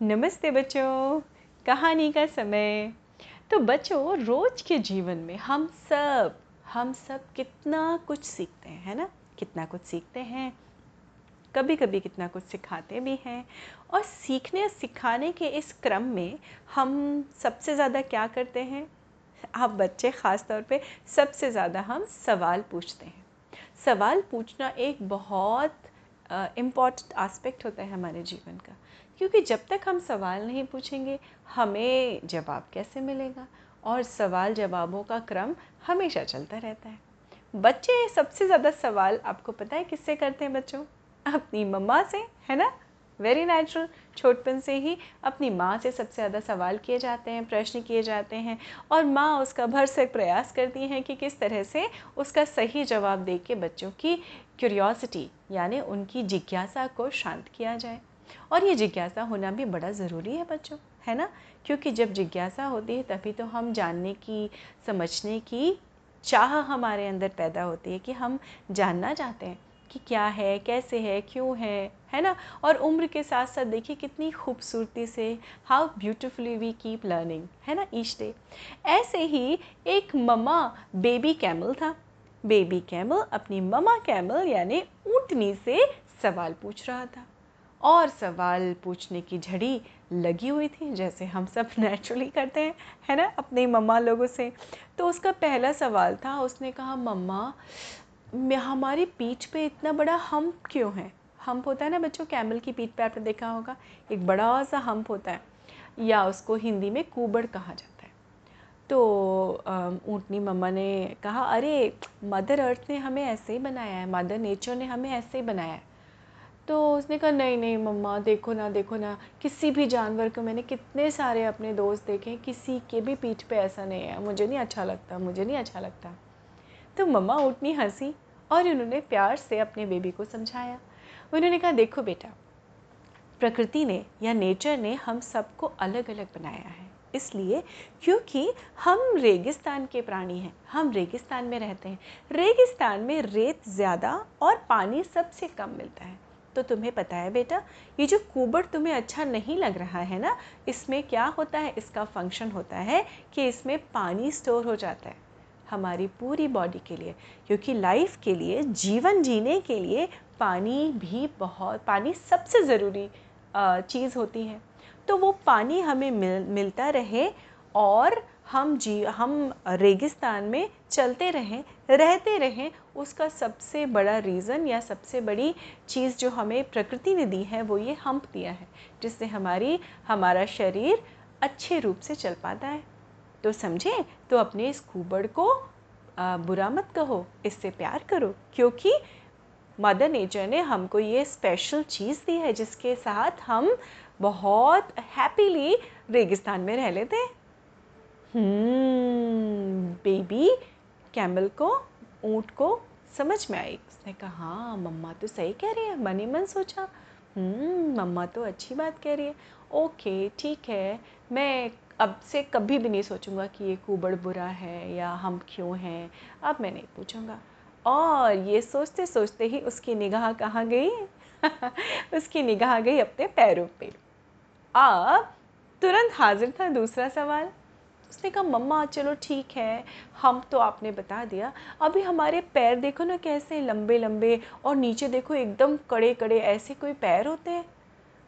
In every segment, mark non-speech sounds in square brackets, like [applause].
नमस्ते बच्चों कहानी का समय। तो बच्चों रोज के जीवन में हम सब हम सब कितना कुछ सीखते हैं है ना? कितना कुछ सीखते हैं कभी कभी कितना कुछ सिखाते भी हैं। और सीखने सिखाने के इस क्रम में हम सबसे ज़्यादा क्या करते हैं? आप बच्चे ख़ास तौर पे सबसे ज़्यादा हम सवाल पूछते हैं। सवाल पूछना एक बहुत इंपॉर्टेंट uh, आस्पेक्ट होता है हमारे जीवन का। क्योंकि जब तक हम सवाल नहीं पूछेंगे, हमें जवाब कैसे मिलेगा? और सवाल जवाबों का क्रम हमेशा चलता रहता है। बच्चे सबसे ज़्यादा सवाल आपको पता है किससे करते हैं बच्चों? अपनी मम्मा से, है ना? वेरी नेचुरल छोटपन से ही अपनी माँ से सबसे ज़्यादा सवाल किए जाते हैं, प्रश्न किए जाते हैं। और माँ उसका भर से प्रयास करती हैं कि किस तरह से उसका सही जवाब दे के बच्चों की क्यूरियोसिटी यानी उनकी जिज्ञासा को शांत किया जाए। और ये जिज्ञासा होना भी बड़ा ज़रूरी है बच्चों, है ना? क्योंकि जब जिज्ञासा होती है तभी तो हम जानने की, समझने की चाह हमारे अंदर पैदा होती है कि हम जानना चाहते हैं कि क्या है, कैसे है, क्यों है है ना? और उम्र के साथ साथ देखिए कितनी खूबसूरती से how beautifully we keep learning है ना ईच डे ऐसे ही एक ममा बेबी कैमल था। बेबी कैमल अपनी ममा कैमल यानी ऊँटनी से सवाल पूछ रहा था। और सवाल पूछने की झड़ी लगी हुई थी, जैसे हम सब [laughs] नेचुरली करते हैं, है ना, अपने मम्मा लोगों से। तो उसका पहला सवाल था, उसने कहा, मम्मा हमारी पीठ पे इतना बड़ा हम्प क्यों है? हम्प होता है ना, बच्चों कैमल की पीठ पे आपने देखा होगा, एक बड़ा सा हम्प होता है, या उसको हिंदी में कुबड़ कहा जाता है। तो ऊँटनी मम्मा ने कहा, अरे, मदर अर्थ ने हमें ऐसे ही बनाया है, मदर नेचर ने हमें ऐसे ही बनाया है। तो उसने कहा, नहीं नहीं, मम्मा, देखो ना देखो ना, किसी भी जानवर को मैंने कितने सारे अपने दोस्त देखे, किसी के भी पीठ पे ऐसा नहीं है। मुझे नहीं अच्छा लगता, मुझे नहीं अच्छा लगता। तो मम्मा उठनी हँसी और उन्होंने प्यार से अपने बेबी को समझाया। उन्होंने कहा, देखो बेटा, प्रकृति ने या नेचर ने हम सबको अलग अलग बनाया है। इसलिए क्योंकि हम रेगिस्तान के प्राणी हैं, हम रेगिस्तान में रहते हैं। रेगिस्तान में रेत ज़्यादा और पानी सबसे कम मिलता है। तो तुम्हें पता है बेटा, ये जो कुबड़ तुम्हें अच्छा नहीं लग रहा है ना, इसमें क्या होता है? इसका फ़ंक्शन होता है कि इसमें पानी स्टोर हो जाता है हमारी पूरी बॉडी के लिए। क्योंकि लाइफ के लिए, जीवन जीने के लिए पानी भी बहुत, पानी सबसे ज़रूरी चीज़ होती है। तो वो पानी हमें मिल, मिलता रहे और हम जी हम रेगिस्तान में चलते रहें रहते रहें उसका सबसे बड़ा रीज़न या सबसे बड़ी चीज़ जो हमें प्रकृति ने दी है वो ये हम्प दिया है जिससे हमारी हमारा शरीर अच्छे रूप से चल पाता है। तो समझे? तो अपने इस कुबड़ को आ, बुरा मत कहो इससे प्यार करो क्योंकि मदर नेचर ने हमको ये स्पेशल चीज़ दी है जिसके साथ हम बहुत हैप्पीली रेगिस्तान में रह लेते हैं। बेबी हम्म, कैमल को ऊँट को समझ में आई। उसने कहा हाँ मम्मा तो सही कह रही है मन ही मन सोचा। हम्म, मम्मा तो अच्छी बात कह रही है। ओके ठीक है मैं अब से कभी भी नहीं सोचूँगा कि ये कुबड़ बुरा है या हम क्यों हैं। अब मैं नहीं पूछूँगा। और ये सोचते सोचते ही उसकी निगाह कहाँ गई? [laughs] उसकी निगाह गई अपने पैरों पे। अब तुरंत हाजिर था दूसरा सवाल। उसने कहा, मम्मा, चलो ठीक है, हम तो आपने बता दिया। अभी हमारे पैर देखो ना कैसे लंबे लंबे और नीचे देखो एकदम कड़े कड़े, ऐसे कोई पैर होते हैं।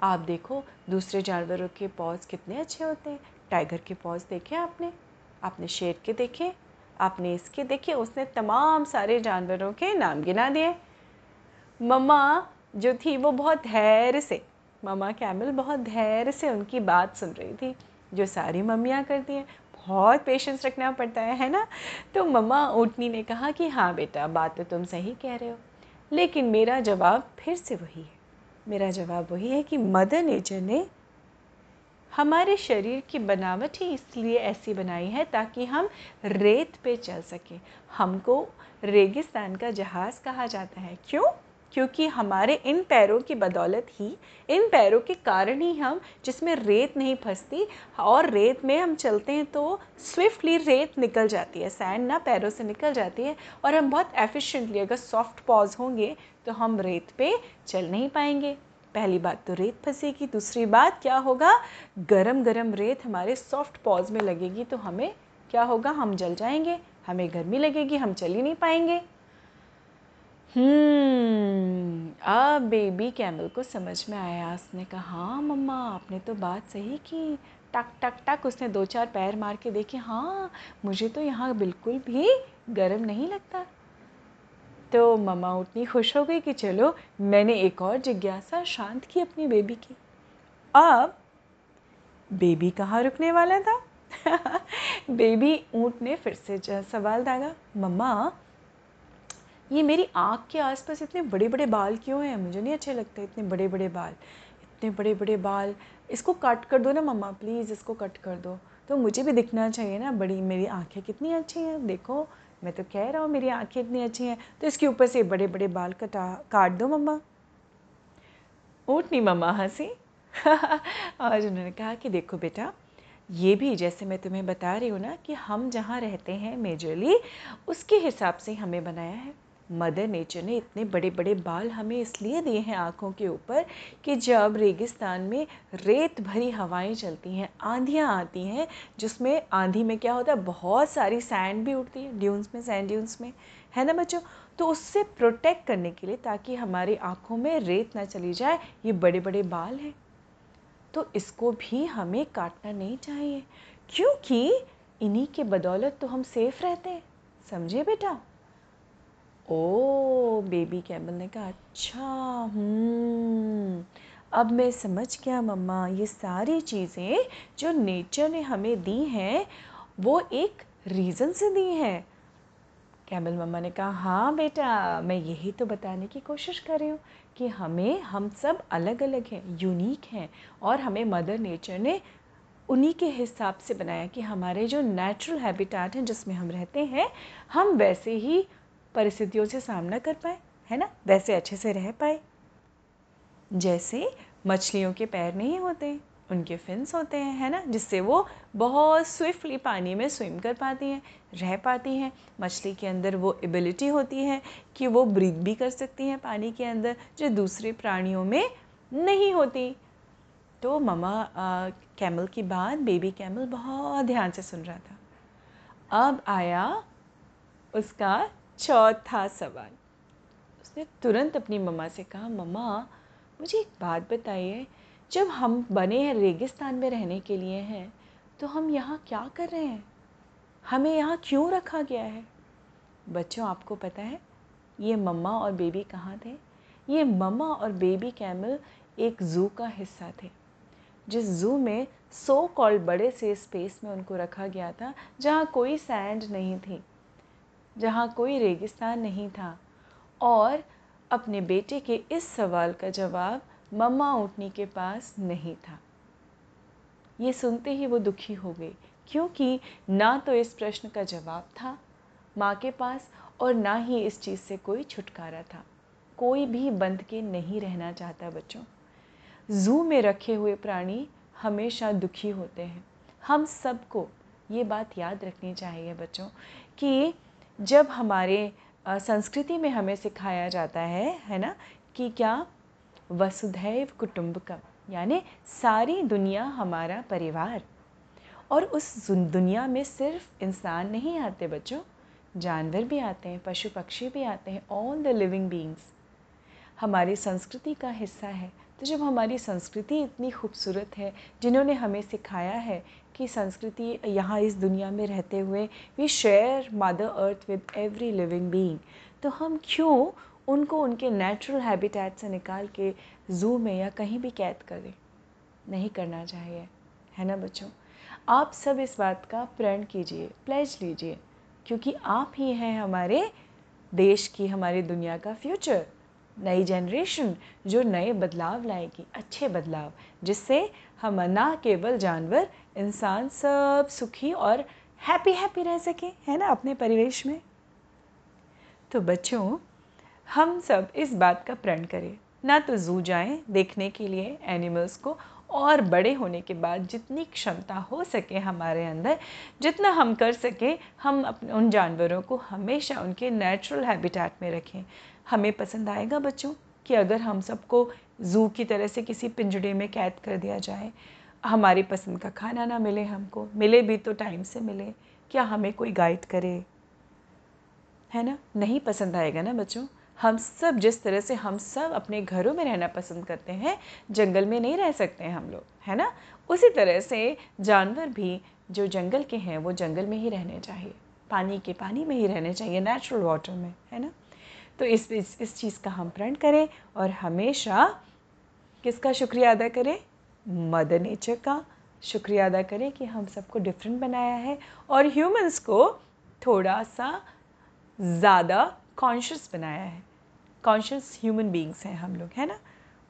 आप देखो, दूसरे जानवरों के पॉज कितने अच्छे होते हैं। टाइगर के पॉज देखे आपने? आपने शेर के देखे? आपने इसके देखे? उसने तमाम सारे जानवरों के नाम गिना दिए। मम्मा जो थी वो बहुत धैर्य से, मम्मा कैमल बहुत धैर्य से उनकी बात सुन रही थी, जो सारी मम्मियाँ करती हैं। बहुत पेशेंस रखना पड़ता है है ना? तो मम्मा ऊँटनी ने कहा कि हाँ बेटा, बात तो तुम सही कह रहे हो, लेकिन मेरा जवाब फिर से वही है। मेरा जवाब वही है कि मदर नेचर ने हमारे शरीर की बनावट ही इसलिए ऐसी बनाई है ताकि हम रेत पे चल सकें। हमको रेगिस्तान का जहाज़ कहा जाता है। क्यों? क्योंकि हमारे इन पैरों की बदौलत ही, इन पैरों के कारण ही हम, जिसमें रेत नहीं फंसती, और रेत में हम चलते हैं तो स्विफ्टली रेत निकल जाती है सैंड ना पैरों से निकल जाती है, और हम बहुत एफिशिएंटली अगर सॉफ्ट पॉज होंगे तो हम रेत पे चल नहीं पाएँगे। पहली बात तो रेत फंसेगी, दूसरी बात क्या होगा? गरम गरम रेत हमारे सॉफ्ट पॉज में लगेगी तो हमें क्या होगा? हम जल जाएँगे, हमें गर्मी लगेगी, हम चल ही नहीं पाएँगे। अब बेबी कैमल को समझ में आया। उसने कहा हाँ मम्मा, आपने तो बात सही की। टक टक टक, उसने दो चार पैर मार के देखे। हाँ मुझे तो यहाँ बिल्कुल भी गर्म नहीं लगता। तो मम्मा उतनी खुश हो गई कि चलो, मैंने एक और जिज्ञासा शांत की अपनी बेबी की। अब बेबी कहाँ रुकने वाला था? बेबी ऊँट ने फिर से सवाल दागा। मम्मा ये मेरी आँख के आसपास इतने बड़े बड़े बाल क्यों हैं? मुझे नहीं अच्छे लगते इतने बड़े बड़े बाल। इतने बड़े बड़े बाल। इसको कट कर दो ना, मम्मा, प्लीज़ इसको कट कर दो। तो मुझे भी दिखना चाहिए ना, बड़ी मेरी आँखें कितनी अच्छी हैं, देखो। मैं तो कह रहा हूँ मेरी आँखें इतनी अच्छी हैं। तो इसके ऊपर से बड़े बड़े बाल कटा, काट दो, मम्मा। ऊँट नहीं मम्मा, हँसी। [laughs] और उन्होंने कहा कि देखो बेटा, ये भी जैसे मैं तुम्हें बता रही हूँ ना कि हम जहाँ रहते हैं मेजरली उसके हिसाब से हमें बनाया है। मदर नेचर ने इतने बड़े बड़े बाल हमें इसलिए दिए हैं आँखों के ऊपर कि जब रेगिस्तान में रेत भरी हवाएँ चलती हैं, आंधियाँ आती हैं, जिसमें आंधी में क्या होता है, बहुत सारी सैंड भी उठती है ड्यून्स में सैंड ड्यून्स में। है ना बच्चों? तो उससे प्रोटेक्ट करने के लिए ताकि हमारी आँखों में रेत ना चली जाए, ये बड़े बड़े बाल हैं। तो इसको भी हमें काटना नहीं चाहिए, क्योंकि इन्हीं के बदौलत तो हम सेफ़ रहते हैं। समझे बेटा? ओ बेबी कैमल ने कहा अच्छा हम्म अब मैं समझ गया मम्मा, ये सारी चीज़ें जो नेचर ने हमें दी हैं, वो एक रीज़न से दी हैं. कैमल मम्मा ने कहा हाँ बेटा, मैं यही तो बताने की कोशिश कर रही हूँ कि हमें, हम सब अलग अलग हैं यूनिक हैं, और हमें मदर नेचर ने उन्हीं के हिसाब से बनाया कि हमारे जो नेचुरल हैबिटेट हैं जिसमें हम रहते हैं, हम वैसे ही परिस्थितियों से सामना कर पाए, है ना? वैसे अच्छे से रह पाए। जैसे मछलियों के पैर नहीं होते, उनके फिन्स होते हैं, है ना? जिससे वो बहुत स्विफ्टली पानी में स्विम कर पाती हैं, रह पाती हैं। मछली के अंदर वो एबिलिटी होती है कि वो ब्रीथ भी कर सकती हैं पानी के अंदर, जो दूसरे प्राणियों में नहीं होती। तो ममा कैमल की बात बेबी कैमल बहुत ध्यान से सुन रहा था। अब आया उसका चौथा सवाल। उसने तुरंत अपनी मम्मा से कहा, मम्मा, मुझे एक बात बताइए। जब हम बने हैं रेगिस्तान में रहने के लिए हैं तो हम यहाँ क्या कर रहे हैं? हमें यहाँ क्यों रखा गया है? बच्चों, आपको पता है, ये मम्मा और बेबी कहाँ थे? ये मम्मा और बेबी कैमल एक ज़ू का हिस्सा थे, जिस ज़ू में सो कॉल्ड बड़े से स्पेस में उनको रखा गया था, जहाँ कोई सैंड नहीं थी। जहाँ कोई रेगिस्तान नहीं था। और अपने बेटे के इस सवाल का जवाब मम्मा ऊँटनी के पास नहीं था। ये सुनते ही वो दुखी हो गई क्योंकि ना तो इस प्रश्न का जवाब था माँ के पास और ना ही इस चीज़ से कोई छुटकारा था। कोई भी बंद के नहीं रहना चाहता बच्चों। जू में रखे हुए प्राणी हमेशा दुखी होते हैं। हम सबको ये बात याद रखनी चाहिए बच्चों कि जब हमारे संस्कृति में हमें सिखाया जाता है है ना, कि क्या? वसुधैव कुटुंबकम, यानी सारी दुनिया हमारा परिवार। और उस दुनिया में सिर्फ़ इंसान नहीं आते बच्चों, जानवर भी आते हैं, पशु पक्षी भी आते हैं ऑल द लिविंग बींग्स हमारी संस्कृति का हिस्सा है। तो जब हमारी संस्कृति इतनी खूबसूरत है, जिन्होंने हमें सिखाया है कि संस्कृति यहाँ इस दुनिया में रहते हुए we share mother earth with every living being तो हम क्यों उनको उनके नेचुरल हैबिटेट से निकाल के ज़ू में या कहीं भी कैद करें? नहीं करना चाहिए, है ना बच्चों? आप सब इस बात का प्रण कीजिए प्लेज लीजिए, क्योंकि आप ही हैं हमारे देश की, हमारी दुनिया का फ्यूचर नई जनरेशन जो नए बदलाव लाएगी, अच्छे बदलाव, जिससे हम ना केवल जानवर, इंसान सब सुखी और हैप्पी हैप्पी रह सके, है ना, अपने परिवेश में? तो बच्चों, हम सब इस बात का प्रण करें। ना तो जू जाएँ देखने के लिए एनिमल्स को, और बड़े होने के बाद जितनी क्षमता हो सके हमारे अंदर, जितना हम कर सकें, हम अपने उन जानवरों को हमेशा उनके नेचुरल हैबिटेट में रखें। हमें पसंद आएगा बच्चों कि अगर हम सबको जू की तरह से किसी पिंजड़े में कैद कर दिया जाए, हमारी पसंद का खाना ना मिले हमको, मिले भी तो टाइम से मिले, क्या हमें कोई गाइड करे? है ना? नहीं पसंद आएगा ना बच्चों? हम सब जिस तरह से हम सब अपने घरों में रहना पसंद करते हैं, जंगल में नहीं रह सकते हैं हम लोग, है ना? उसी तरह से जानवर भी जो जंगल के हैं, वो जंगल में ही रहने चाहिए, पानी के पानी में ही रहने चाहिए नेचुरल वाटर में, है ना? तो इस इस, इस चीज़ का हम प्रण करें और हमेशा किसका शुक्रिया अदा करें? मदर नेचर का शुक्रिया अदा करें कि हम सबको डिफरेंट बनाया है और ह्यूमंस को थोड़ा सा ज़्यादा कॉन्शियस बनाया है। कॉन्शियस ह्यूमन बींग्स हैं हम लोग है ना?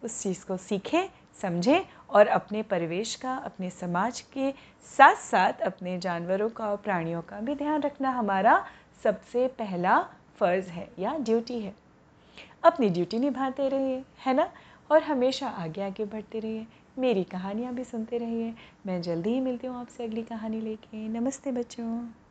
उस चीज़ को सीखें समझें और अपने परिवेश का अपने समाज के साथ साथ अपने जानवरों का और प्राणियों का भी ध्यान रखना हमारा सबसे पहला फ़र्ज़ है या ड्यूटी है। अपनी ड्यूटी निभाते रहिए, है ना? और हमेशा आगे आगे बढ़ते रहिए। मेरी कहानियाँ भी सुनते रहिए। मैं जल्दी ही मिलती हूँ आपसे अगली कहानी लेके। नमस्ते बच्चों।